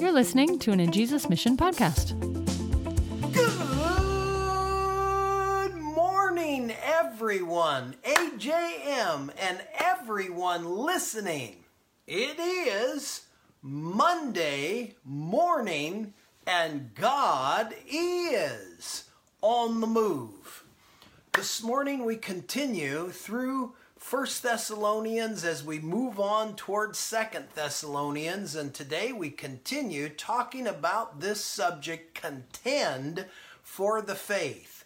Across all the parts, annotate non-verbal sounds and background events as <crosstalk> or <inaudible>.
You're listening to an In Jesus Mission podcast. Good morning, everyone. AJM and everyone listening. It is Monday morning, and God is on the move. This morning we continue through First Thessalonians as we move on towards Second Thessalonians, and today we continue talking about this subject contend for the faith.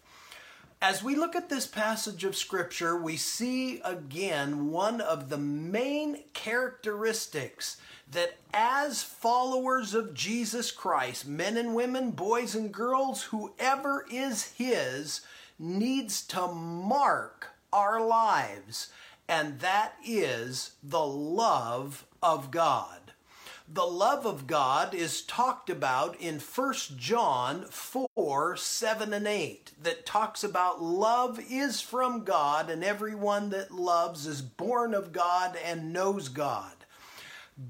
As we look at this passage of Scripture, we see again one of the main characteristics that as followers of Jesus Christ, men and women, boys and girls, whoever is His, needs to mark our lives, and that is the love of God. The love of God is talked about in 1 John 4 7 and 8, that talks about love is from God, and everyone that loves is born of God and knows God.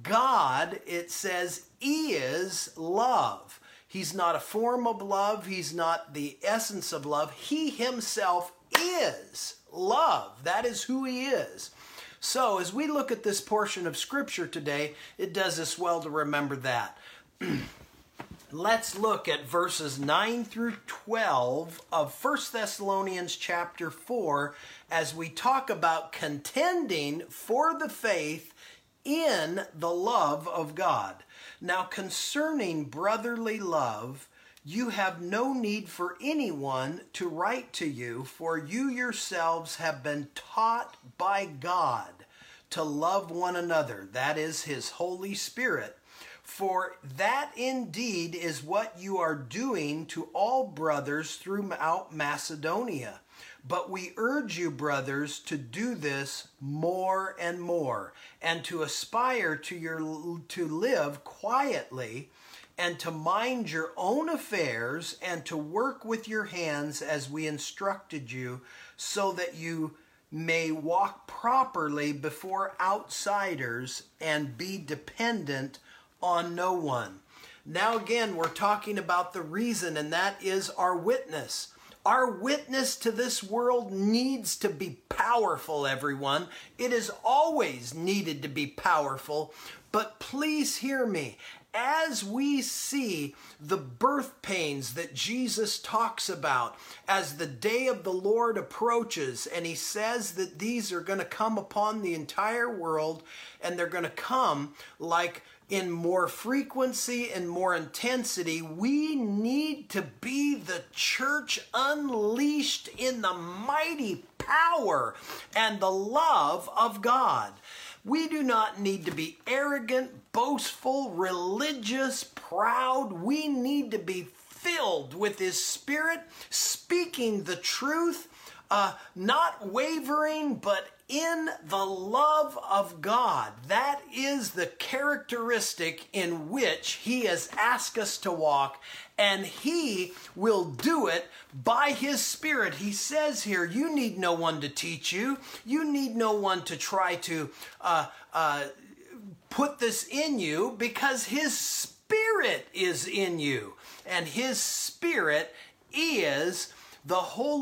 God, it says, is love. He's not a form of love, He's not the essence of love. He Himself is love. That is who He is. So, as we look at this portion of Scripture today, it does us well to remember that. <clears throat> Let's look at verses 9 through 12 of 1 Thessalonians chapter 4 as we talk about contending for the faith in the love of God. Now, concerning brotherly love, you have no need for anyone to write to you, for you yourselves have been taught by God to love one another. That is His Holy Spirit. For that indeed is what you are doing to all brothers throughout Macedonia. But we urge you, brothers, to do this more and more, and to aspire to your to live quietly, and to mind your own affairs, and to work with your hands as we instructed you, so that you may walk properly before outsiders and be dependent on no one. Now, again, we're talking about the reason, and that is our witness. Our witness to this world needs to be powerful, everyone. It is always needed to be powerful. But please hear me. As we see the birth pains that Jesus talks about as the day of the Lord approaches, and he says that these are going to come upon the entire world, and they're going to come like in more frequency and more intensity, we need to be the church unleashed in the mighty power and the love of God. We do not need to be arrogant, boastful, religious, proud. We need to be filled with His Spirit, speaking the truth, uh, not wavering, but in the love of God. That is the characteristic in which He has asked us to walk, and He will do it by His Spirit. He says here, You need no one to teach you, you need no one to try to uh, uh, put this in you because His Spirit is in you, and His Spirit is the Holy